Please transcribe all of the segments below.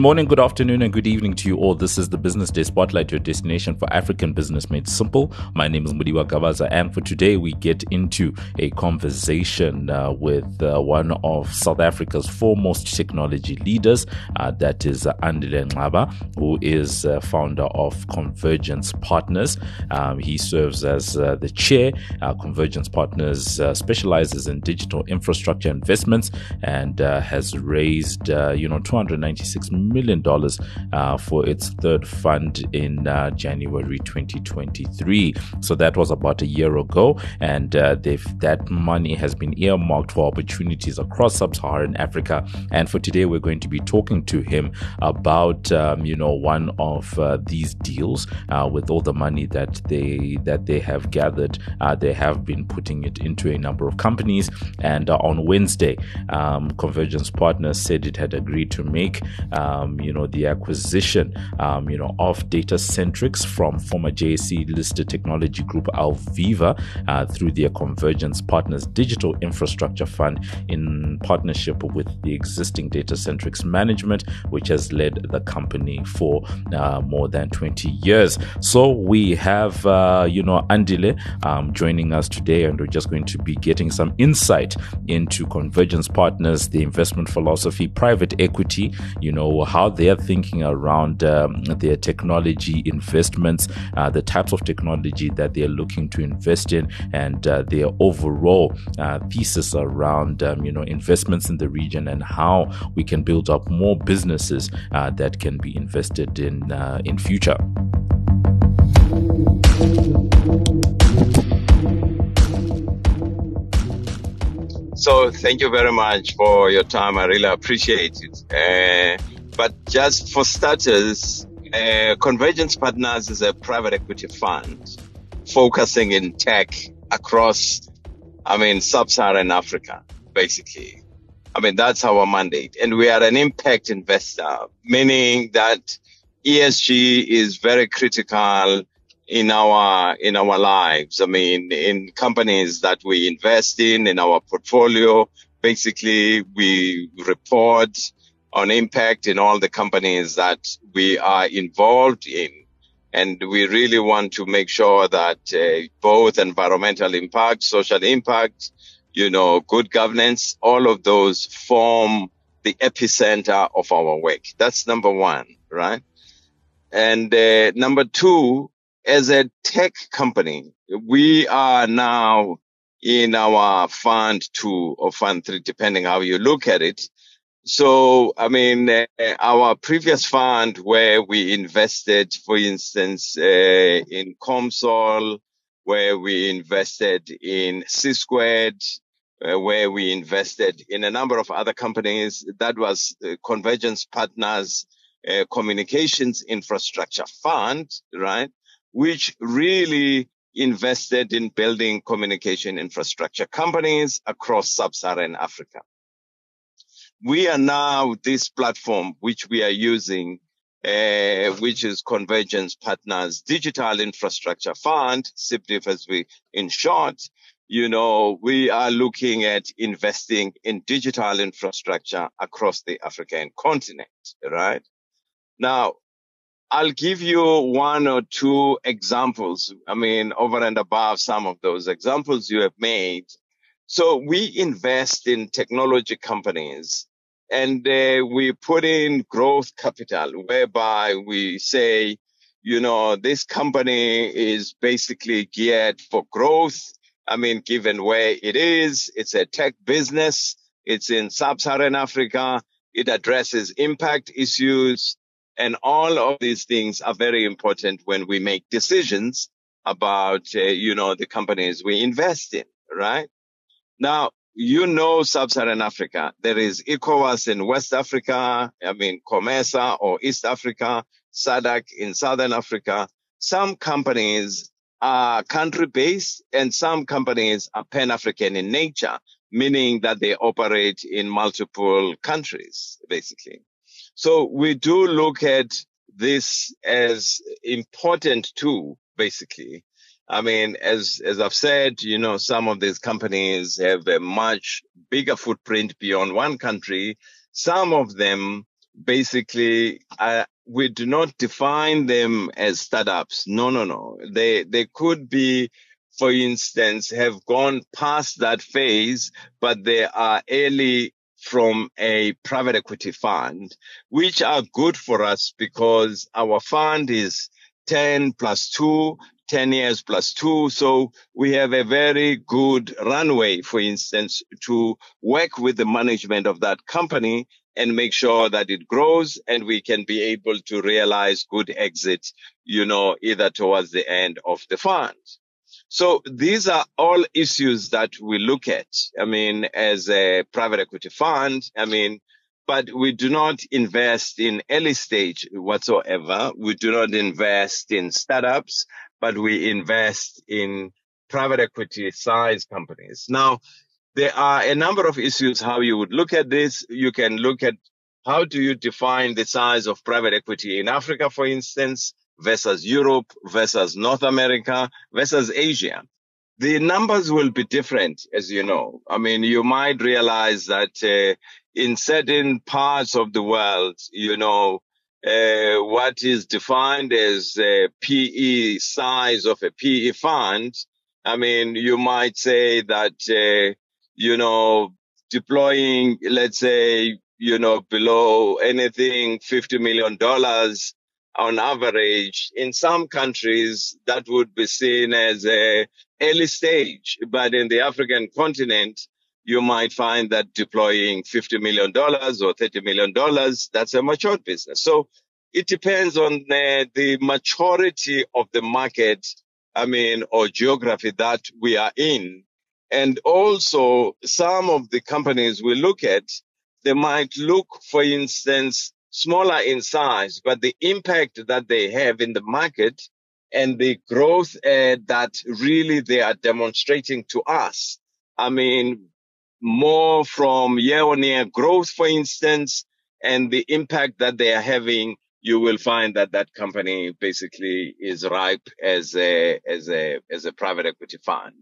morning, good afternoon, and good evening to you all. This is the Business Day Spotlight, your destination for African business made simple. My name is Mudiwa Gavaza, and for today, we get into a conversation uh, with uh, one of South Africa's foremost technology leaders, uh, that is uh, Andile Ngcaba, who is uh, founder of Convergence Partners. Um, he serves as uh, the chair. Uh, Convergence Partners specializes in digital infrastructure investments and has raised, you know, 296 million uh, for its third fund in uh, January 2023. So that was about a year ago, and uh, that money has been earmarked for opportunities across sub-Saharan Africa. And for today, we're going to be talking to him about um, you know one of uh, these deals uh, with all the money that they that they have gathered. Uh, they have been putting it into a number of companies, and on Wednesday, um, Convergence Partners said it had agreed to make um, you know, the acquisition, um, you know, of Datacentrix from former JSE listed technology group Alviva uh, through their Convergence Partners Digital Infrastructure Fund in partnership with the existing Datacentrix management, which has led the company for uh, more than 20 years. So we have, uh, you know, Andile um, joining us today, and we're just going to be getting some insight into Convergence Partners, the investment philosophy, private equity, you know, how they're thinking around um, their technology investments, uh, the types of technology that they're looking to invest in, and uh, their overall uh, thesis around um, you know investments in the region and how we can build up more businesses uh, that can be invested in uh, in future. So thank you very much for your time. I really appreciate it. Uh, but just for starters, uh, Convergence Partners is a private equity fund focusing in tech across, I mean, sub-Saharan Africa, basically. I mean, that's our mandate. And we are an impact investor, meaning that ESG is very critical in our, in our lives. I mean, in companies that we invest in, in our portfolio, basically we report on impact in all the companies that we are involved in. And we really want to make sure that uh, both environmental impact, social impact, you know, good governance, all of those form the epicenter of our work. That's number one, right? And uh, number two, as a tech company, we are now in our fund two or fund three, depending how you look at it. So, I mean, uh, our previous fund where we invested, for instance, uh, in Comsol, where we invested in C Squared, uh, where we invested in a number of other companies, that was uh, Convergence Partners uh, Communications Infrastructure Fund, right? Which really invested in building communication infrastructure companies across sub-Saharan Africa we are now this platform which we are using, uh, which is Convergence Partners Digital Infrastructure Fund, CIPDIF as we in short. You know, we are looking at investing in digital infrastructure across the African continent, right? Now, I'll give you one or two examples. I mean, over and above some of those examples you have made. So we invest in technology companies and uh, we put in growth capital whereby we say, you know, this company is basically geared for growth. I mean, given where it is, it's a tech business. It's in sub-Saharan Africa. It addresses impact issues. And all of these things are very important when we make decisions about, uh, you know, the companies we invest in, right? Now, you know sub-Saharan Africa. There is ECOWAS in West Africa. I mean, COMESA or East Africa, SADC in Southern Africa. Some companies are country based and some companies are pan-African in nature, meaning that they operate in multiple countries, basically. So we do look at this as important too, basically, I mean, as, as I've said, you know, some of these companies have a much bigger footprint beyond one country. Some of them basically, uh, we do not define them as startups. No, no, no. They, they could be, for instance, have gone past that phase, but they are early from a private equity fund, which are good for us because our fund is 10 plus 2, 10 years plus 2. So we have a very good runway, for instance, to work with the management of that company and make sure that it grows and we can be able to realize good exits, you know, either towards the end of the fund. So these are all issues that we look at. I mean, as a private equity fund, I mean, but we do not invest in early stage whatsoever. We do not invest in startups, but we invest in private equity size companies. Now, there are a number of issues how you would look at this. You can look at how do you define the size of private equity in Africa, for instance? versus Europe versus North America versus Asia. The numbers will be different, as you know. I mean, you might realize that uh, in certain parts of the world, you know, uh, what is defined as a PE size of a PE fund. I mean, you might say that, uh, you know, deploying, let's say, you know, below anything $50 million on average. In some countries, that would be seen as a early stage, but in the African continent, you might find that deploying $50 million or $30 million, that's a mature business. So it depends on the, the maturity of the market, I mean, or geography that we are in. And also some of the companies we look at, they might look, for instance, smaller in size, but the impact that they have in the market and the growth uh, that really they are demonstrating to us. I mean, more from year on year growth, for instance, and the impact that they are having, you will find that that company basically is ripe as a, as a, as a private equity fund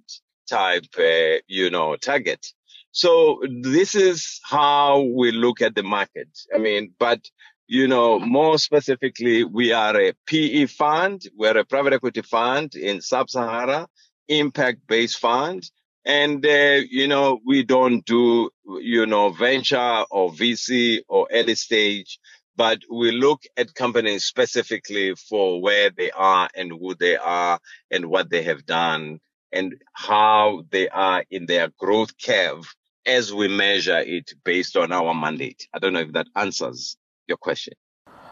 type, uh, you know, target. So this is how we look at the market. I mean, but you know, more specifically, we are a PE fund. We're a private equity fund in sub-Sahara, impact-based fund. And, uh, you know, we don't do, you know, venture or VC or early stage, but we look at companies specifically for where they are and who they are and what they have done and how they are in their growth curve as we measure it based on our mandate. I don't know if that answers your question.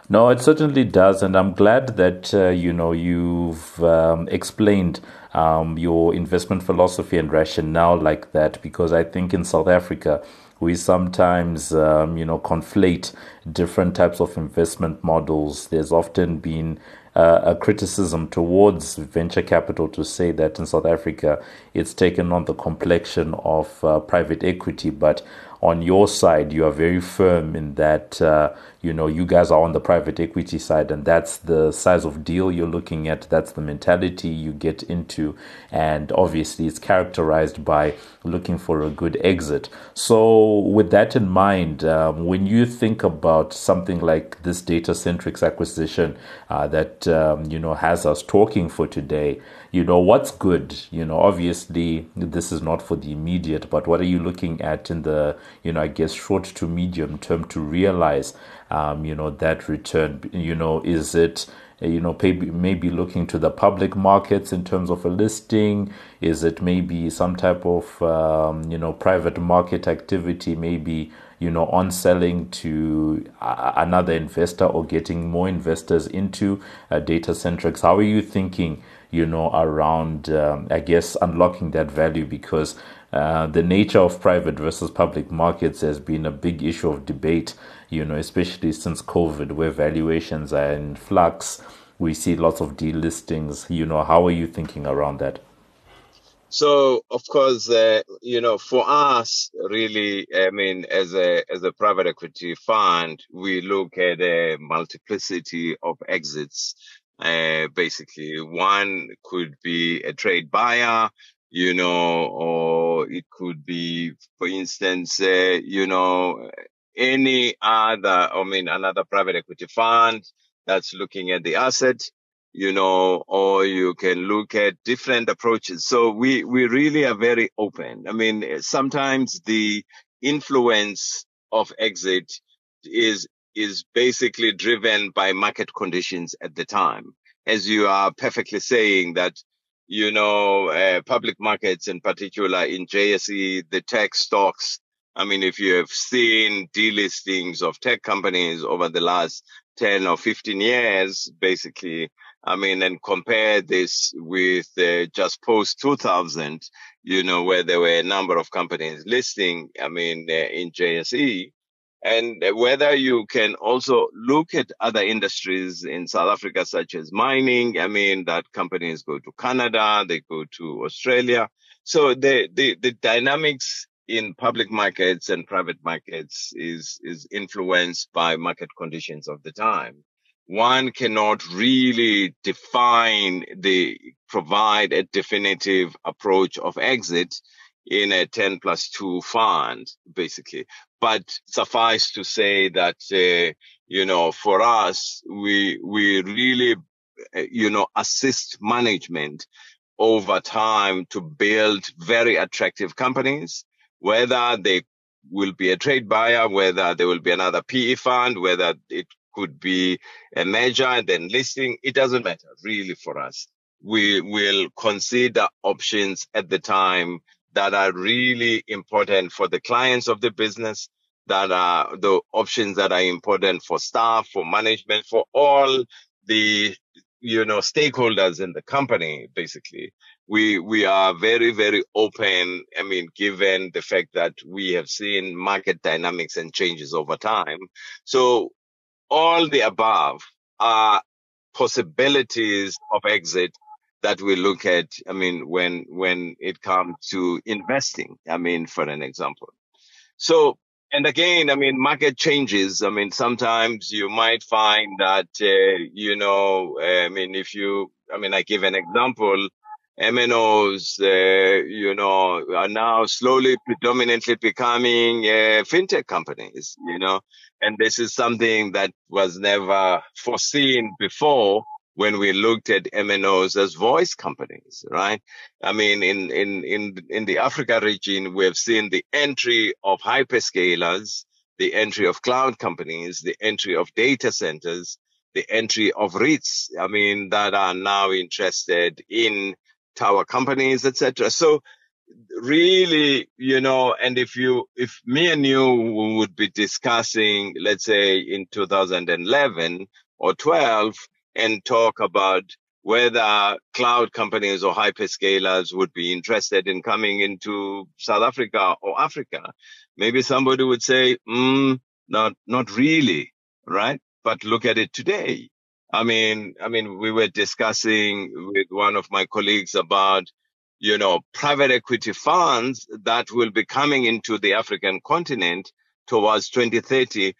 No, it certainly does, and I'm glad that uh, you know you've um, explained um, your investment philosophy and rationale like that because I think in South Africa we sometimes um, you know conflate different types of investment models. There's often been uh, a criticism towards venture capital to say that in South Africa it's taken on the complexion of uh, private equity, but on your side, you are very firm in that, uh, you know, you guys are on the private equity side, and that's the size of deal you're looking at. That's the mentality you get into. And obviously, it's characterized by looking for a good exit. So, with that in mind, um, when you think about something like this Datacentrix acquisition uh, that, um, you know, has us talking for today, you know what's good you know obviously this is not for the immediate but what are you looking at in the you know i guess short to medium term to realize um, you know that return you know is it you know maybe looking to the public markets in terms of a listing? Is it maybe some type of um, you know private market activity maybe you know on selling to another investor or getting more investors into uh, Datacentrix how are you thinking you know, around, um, I guess, unlocking that value? Because uh, the nature of private versus public markets has been a big issue of debate, you know, especially since COVID, where valuations are in flux. We see lots of delistings. You know, how are you thinking around that? So, of course, uh, you know, for us, really, I mean, as a as a private equity fund, we look at a multiplicity of exits uh, basically, one could be a trade buyer, you know, or it could be, for instance, uh, you know, any other, I mean, another private equity fund that's looking at the asset, you know, or you can look at different approaches. So we, we really are very open. I mean, sometimes the influence of exit is, is basically driven by market conditions at the time. As you are perfectly saying that, you know, uh, public markets in particular in JSE, the tech stocks I mean, if you have seen delistings of tech companies over the last 10 or 15 years, basically, I mean, and compare this with uh, just post 2000, you know, where there were a number of companies listing, I mean, uh, in JSE, and whether you can also look at other industries in South Africa, such as mining. I mean, that companies go to Canada, they go to Australia. So the, the, the dynamics in public markets and private markets is, is influenced by market conditions of the time. One cannot really define the, provide a definitive approach of exit in a 10 plus 2 fund, basically. But suffice to say that, uh, you know, for us, we, we really, uh, you know, assist management over time to build very attractive companies whether they will be a trade buyer, whether there will be another PE fund, whether it could be a merger and then listing. It doesn't matter really for us. We will consider options at the time that are really important for the clients of the business, that are the options that are important for staff, for management, for all the, you know, stakeholders in the company, basically we we are very very open i mean given the fact that we have seen market dynamics and changes over time so all the above are possibilities of exit that we look at i mean when when it comes to investing i mean for an example so and again, I mean, market changes. I mean, sometimes you might find that, uh, you know, I mean, if you, I mean, I give an example. MNOs, uh, you know, are now slowly predominantly becoming uh, fintech companies, you know, and this is something that was never foreseen before when we looked at MNOs as voice companies, right? I mean, in, in, in, in the Africa region, we have seen the entry of hyperscalers, the entry of cloud companies, the entry of data centers, the entry of REITs, I mean, that are now interested in tower companies, etc. So really, you know, and if you, if me and you would be discussing, let's say in 2011 or 12 and talk about whether cloud companies or hyperscalers would be interested in coming into South Africa or Africa, maybe somebody would say, mm, not, not really, right? But look at it today. I mean, I mean, we were discussing with one of my colleagues about, you know, private equity funds that will be coming into the African continent towards 2030.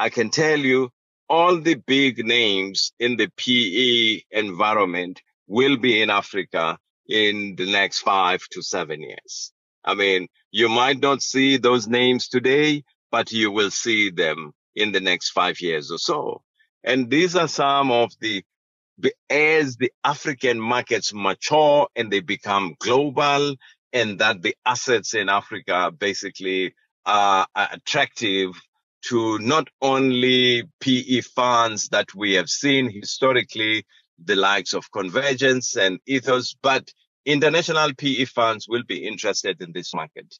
I can tell you all the big names in the PE environment will be in Africa in the next five to seven years. I mean, you might not see those names today, but you will see them in the next five years or so. And these are some of the, as the African markets mature and they become global and that the assets in Africa basically are, attractive to not only PE funds that we have seen historically, the likes of Convergence and Ethos, but international PE funds will be interested in this market.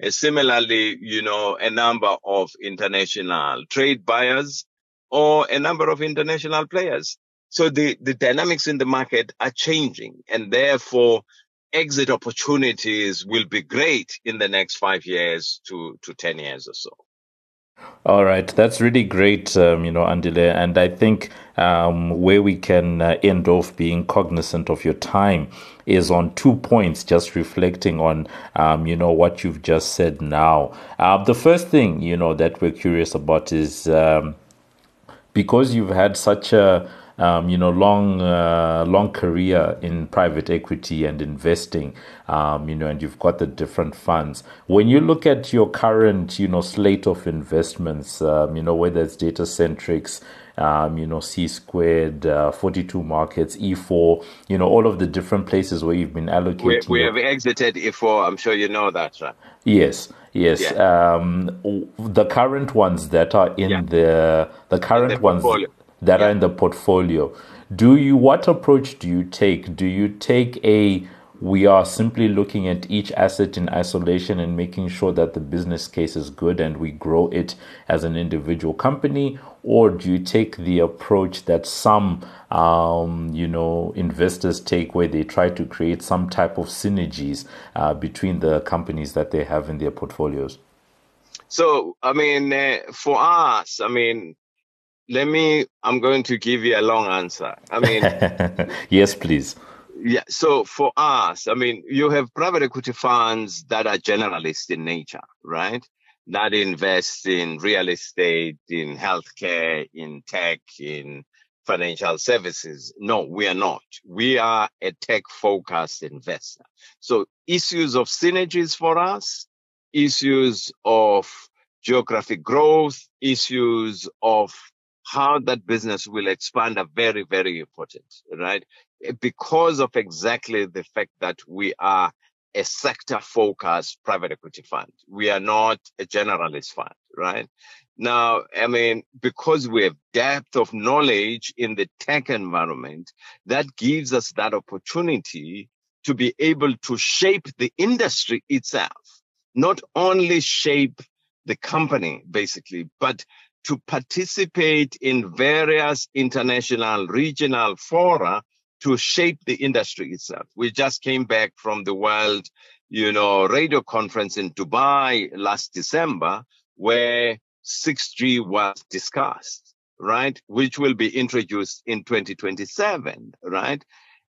And similarly, you know, a number of international trade buyers or a number of international players. So the, the dynamics in the market are changing and therefore exit opportunities will be great in the next five years to, to 10 years or so. All right, that's really great, um, you know, Andile. And I think um, where we can uh, end off being cognizant of your time is on two points, just reflecting on, um, you know, what you've just said now. Uh, the first thing, you know, that we're curious about is um, because you've had such a um, you know, long, uh, long career in private equity and investing, um, you know, and you've got the different funds. When you look at your current, you know, slate of investments, um, you know, whether it's Datacentrix, um, you know, C squared, uh, 42 markets, E4, you know, all of the different places where you've been allocating. We, we have exited E4. I'm sure you know that, right? Yes, yes. Yeah. Um, the current ones that are in yeah. the the current the ones that yeah. are in the portfolio. Do you what approach do you take? Do you take a we are simply looking at each asset in isolation and making sure that the business case is good and we grow it as an individual company or do you take the approach that some um, you know investors take where they try to create some type of synergies uh, between the companies that they have in their portfolios so i mean uh, for us i mean let me i'm going to give you a long answer i mean yes please yeah. So for us, I mean, you have private equity funds that are generalist in nature, right? That invest in real estate, in healthcare, in tech, in financial services. No, we are not. We are a tech focused investor. So issues of synergies for us, issues of geographic growth, issues of how that business will expand are very, very important, right? because of exactly the fact that we are a sector focused private equity fund. We are not a generalist fund, right? Now, I mean, because we have depth of knowledge in the tech environment, that gives us that opportunity to be able to shape the industry itself, not only shape the company, basically, but to participate in various international regional fora to shape the industry itself. We just came back from the World, you know, radio conference in Dubai last December where 6G was discussed, right? Which will be introduced in 2027, right?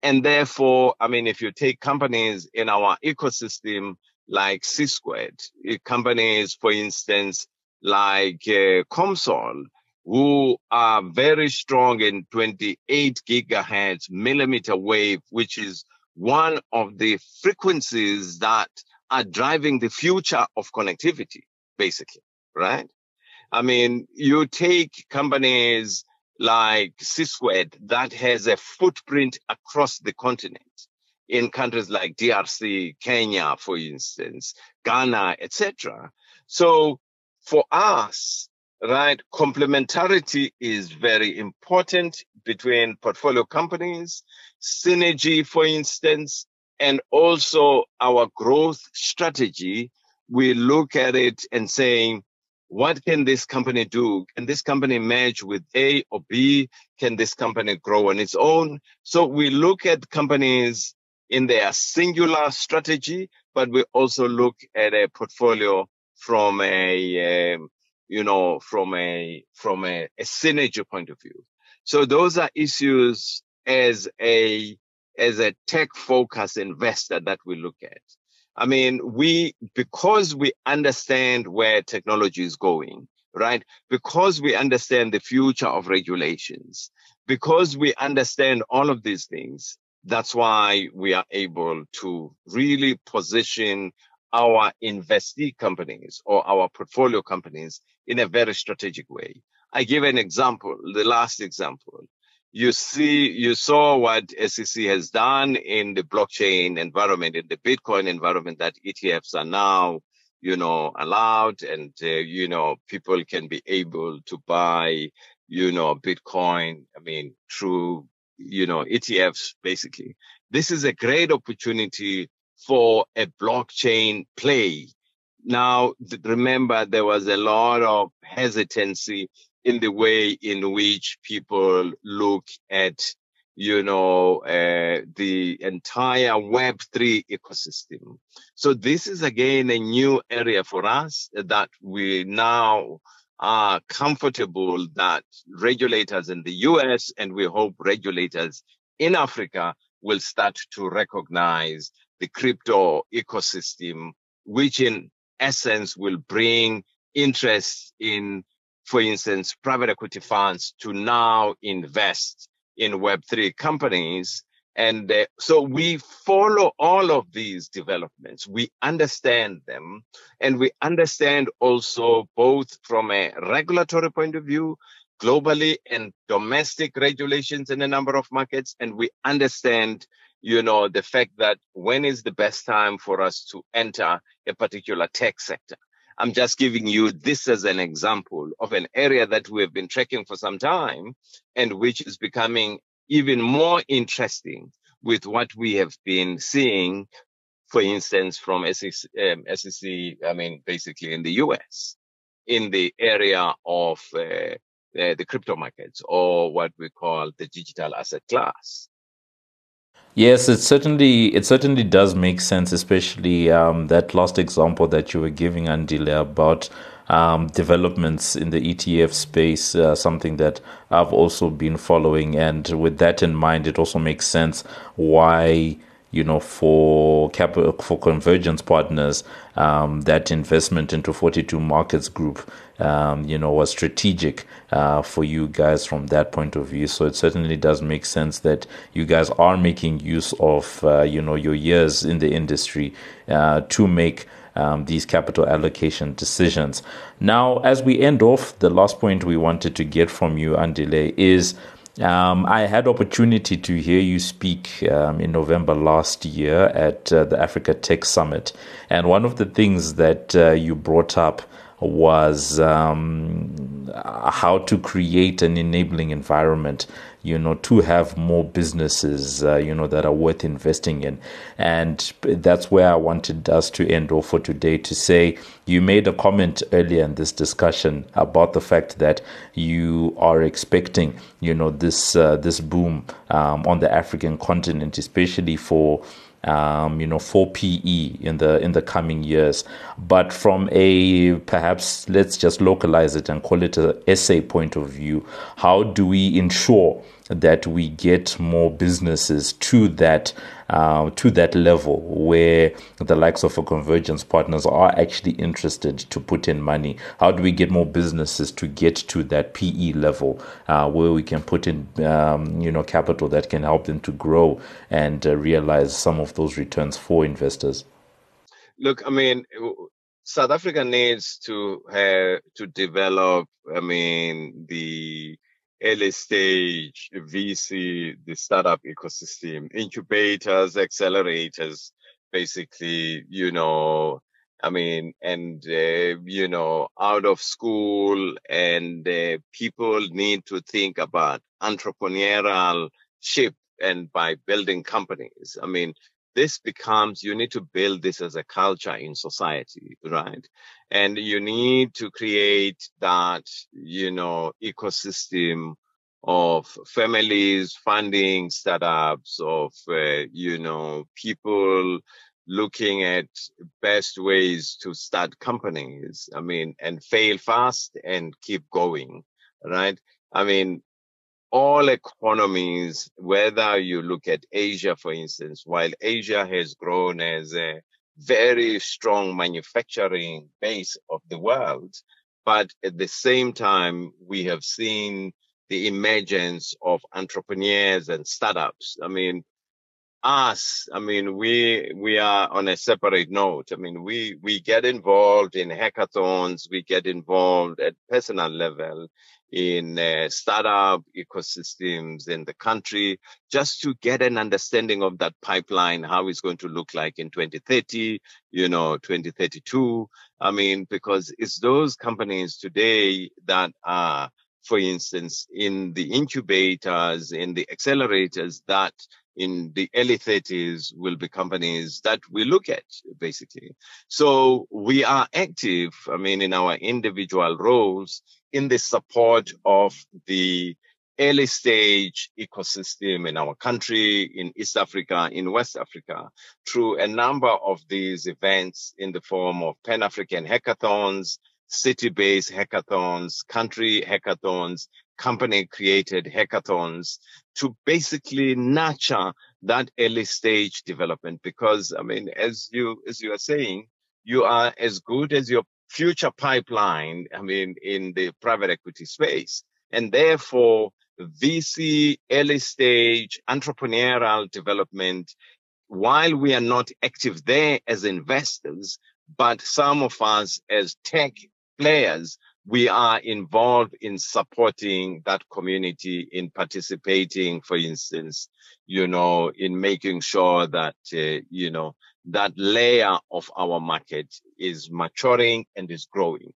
And therefore, I mean, if you take companies in our ecosystem like C squared, companies, for instance, like uh, Comsol, who are very strong in 28 gigahertz millimeter wave, which is one of the frequencies that are driving the future of connectivity, basically, right? I mean, you take companies like C that has a footprint across the continent in countries like DRC, Kenya, for instance, Ghana, etc. So for us, right? Complementarity is very important between portfolio companies, synergy, for instance, and also our growth strategy. We look at it and saying, what can this company do? Can this company merge with A or B? Can this company grow on its own? So we look at companies in their singular strategy, but we also look at a portfolio from a, um, you know, from a, from a, a synergy point of view. So those are issues as a, as a tech focused investor that we look at. I mean, we, because we understand where technology is going, right? Because we understand the future of regulations, because we understand all of these things, that's why we are able to really position our investee companies or our portfolio companies in a very strategic way. I give an example, the last example. You see, you saw what SEC has done in the blockchain environment, in the Bitcoin environment that ETFs are now, you know, allowed and, uh, you know, people can be able to buy, you know, Bitcoin. I mean, through, you know, ETFs, basically. This is a great opportunity for a blockchain play. Now, remember, there was a lot of hesitancy in the way in which people look at, you know, uh, the entire Web3 ecosystem. So this is again a new area for us that we now are comfortable that regulators in the US and we hope regulators in Africa will start to recognize the crypto ecosystem, which in essence will bring interest in, for instance, private equity funds to now invest in Web3 companies. And uh, so we follow all of these developments. We understand them and we understand also both from a regulatory point of view, globally and domestic regulations in a number of markets. And we understand, you know, the fact that when is the best time for us to enter a particular tech sector. I'm just giving you this as an example of an area that we have been tracking for some time and which is becoming even more interesting with what we have been seeing, for instance, from SEC, um, SEC I mean, basically in the US, in the area of uh, uh, the crypto markets or what we call the digital asset class. Yes, it certainly it certainly does make sense, especially um, that last example that you were giving, Andile, about um, developments in the ETF space, uh, something that I've also been following. And with that in mind, it also makes sense why you know, for capital for convergence partners, um, that investment into 42 Markets Group, um, you know, was strategic uh, for you guys from that point of view. So it certainly does make sense that you guys are making use of, uh, you know, your years in the industry uh, to make. Um, these capital allocation decisions. Now, as we end off, the last point we wanted to get from you, Andile, is um, I had opportunity to hear you speak um, in November last year at uh, the Africa Tech Summit, and one of the things that uh, you brought up was um, how to create an enabling environment you know, to have more businesses, uh, you know, that are worth investing in. And that's where I wanted us to end off for today to say you made a comment earlier in this discussion about the fact that you are expecting, you know, this uh, this boom um, on the African continent, especially for um, you know, for PE in the in the coming years. But from a perhaps let's just localize it and call it a SA point of view, how do we ensure that we get more businesses to that uh, to that level where the likes of a convergence partners are actually interested to put in money? How do we get more businesses to get to that PE level uh, where we can put in um, you know capital that can help them to grow and uh, realize some of those returns for investors? Look, I mean, South Africa needs to have to develop. I mean, the early stage VC, the startup ecosystem, incubators, accelerators, basically, you know, I mean, and, uh, you know, out of school and uh, people need to think about entrepreneurial ship and by building companies. I mean, this becomes, you need to build this as a culture in society, right? And you need to create that, you know, ecosystem of families funding startups, of, uh, you know, people looking at best ways to start companies. I mean, and fail fast and keep going, right? I mean, all economies, whether you look at Asia, for instance, while Asia has grown as a very strong manufacturing base of the world, but at the same time, we have seen the emergence of entrepreneurs and startups. I mean, us, I mean, we, we are on a separate note. I mean, we, we get involved in hackathons. We get involved at personal level in uh, startup ecosystems in the country just to get an understanding of that pipeline, how it's going to look like in 2030, you know, 2032. I mean, because it's those companies today that are, for instance, in the incubators, in the accelerators that in the early 30s will be companies that we look at basically. So we are active, I mean, in our individual roles in the support of the early stage ecosystem in our country, in East Africa, in West Africa, through a number of these events in the form of Pan-African hackathons, city-based hackathons, country hackathons, company created hackathons to basically nurture that early stage development. Because, I mean, as you, as you are saying, you are as good as your future pipeline, I mean, in the private equity space. And therefore, VC, early stage, entrepreneurial development, while we are not active there as investors, but some of us as tech players, we are involved in supporting that community in participating, for instance, you know, in making sure that, uh, you know, that layer of our market is maturing and is growing.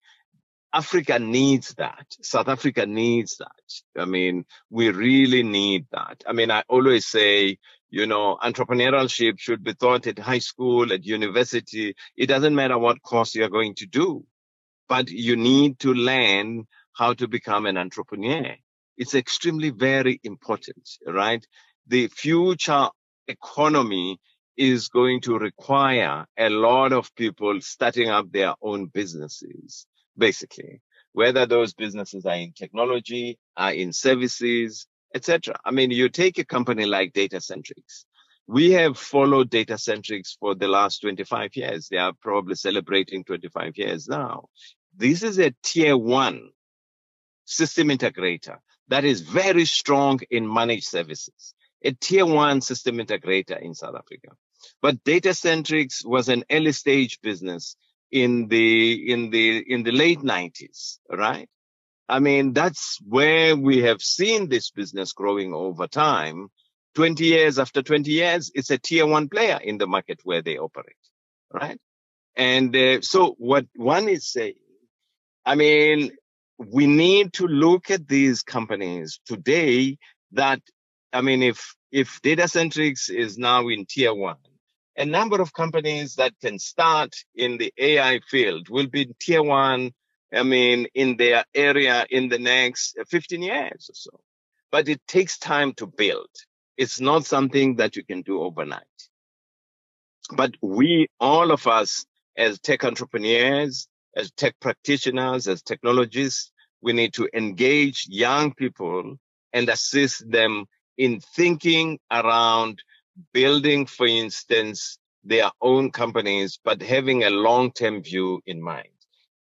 Africa needs that. South Africa needs that. I mean, we really need that. I mean, I always say, you know, entrepreneurship should be taught at high school, at university. It doesn't matter what course you're going to do, but you need to learn how to become an entrepreneur. It's extremely very important, right? The future economy is going to require a lot of people starting up their own businesses basically, whether those businesses are in technology, are in services, etc. I mean, you take a company like Datacentrix. We have followed Datacentrix for the last 25 years. They are probably celebrating 25 years now. This is a tier one system integrator that is very strong in managed services, a tier one system integrator in South Africa. But Datacentrix was an early stage business in the in the in the late 90s right? I mean that's where we have seen this business growing over time. 20 years after 20 years it's a tier 1 player in the market where they operate right? And uh, so what one is saying i mean we need to look at these companies today that i mean if if Datacentrix is now in tier 1 a number of companies that can start in the AI field will be tier one, I mean, in their area in the next 15 years or so. But it takes time to build. It's not something that you can do overnight. But we, all of us as tech entrepreneurs, as tech practitioners, as technologists, we need to engage young people and assist them in thinking around building, for instance, their own companies, but having a long-term view in mind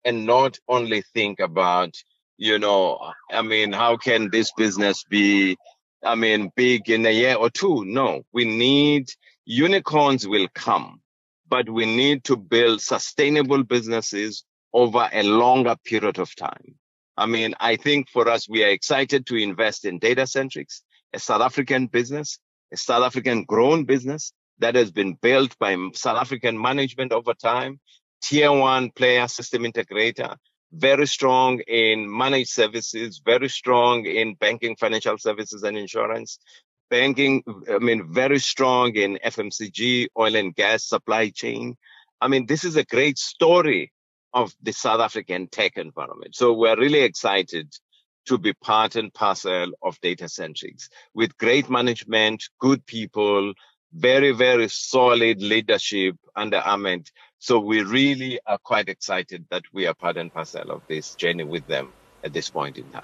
and not only think about, you know, I mean, how can this business be, I mean, big in a year or two? No, we need unicorns will come, but we need to build sustainable businesses over a longer period of time. I mean, I think for us, we are excited to invest in Datacentrix, a South African business a South African grown business that has been built by South African management over time, tier one player system integrator, very strong in managed services, very strong in banking, financial services and insurance, banking, I mean, very strong in FMCG, oil and gas supply chain. I mean, this is a great story of the South African tech environment. So we're really excited to be part and parcel of Datacentrix with great management, good people, very, very solid leadership under Ahmed. So we really are quite excited that we are part and parcel of this journey with them at this point in time.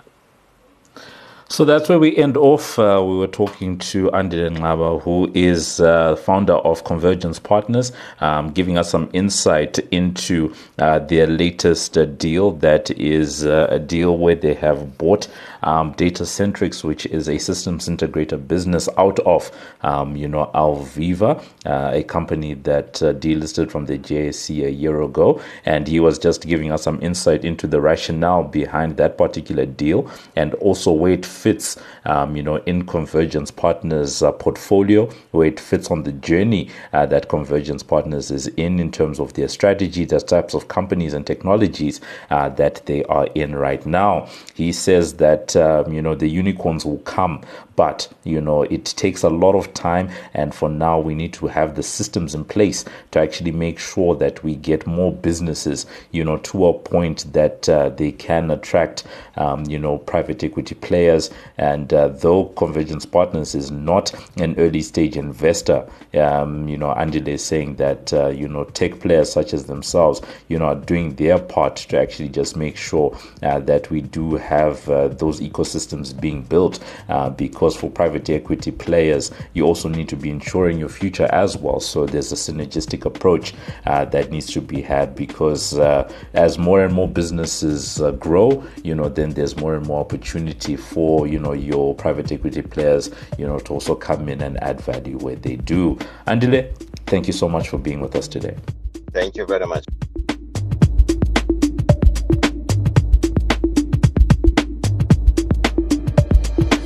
So that's where we end off. Uh, we were talking to Andile Ngcaba, who is uh, founder of Convergence Partners, um, giving us some insight into uh, their latest uh, deal. That is uh, a deal where they have bought um, Datacentrix, which is a systems integrator business out of, um, you know, Alviva, uh, a company that delisted from the JSE a year ago. And he was just giving us some insight into the rationale behind that particular deal and also where it fits, um, you know, in Convergence Partners uh, portfolio, where it fits on the journey uh, that Convergence Partners is in, in terms of their strategy, the types of companies and technologies uh, that they are in right now. He says that, um, you know, the unicorns will come, but, you know, it takes a lot of time. And for now, we need to have the systems in place to actually make sure that we get more businesses, you know, to a point that uh, they can attract, um, you know, private equity players. And uh, though Convergence Partners is not an early stage investor, um, you know, Andile is saying that, uh, you know, tech players such as themselves, you know, are doing their part to actually just make sure uh, that we do have uh, those ecosystems being built uh, because for private equity players, you also need to be ensuring your future as well. So there's a synergistic approach uh, that needs to be had because uh, as more and more businesses uh, grow, you know, then there's more and more opportunity for for you know your private equity players, you know, to also come in and add value where they do. Andile, thank you so much for being with us today. Thank you very much.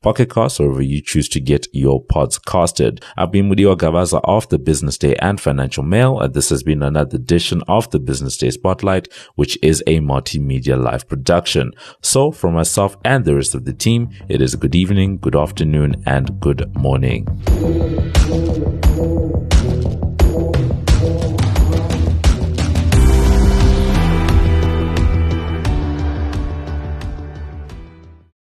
Pocket Casts, or wherever you choose to get your pods casted. I've been Mudiwa Gavaza of the Business Day and Financial Mail. And this has been another edition of the Business Day Spotlight, which is a multimedia live production. So us myself and the rest of the team, it is a good evening, good afternoon, and good morning.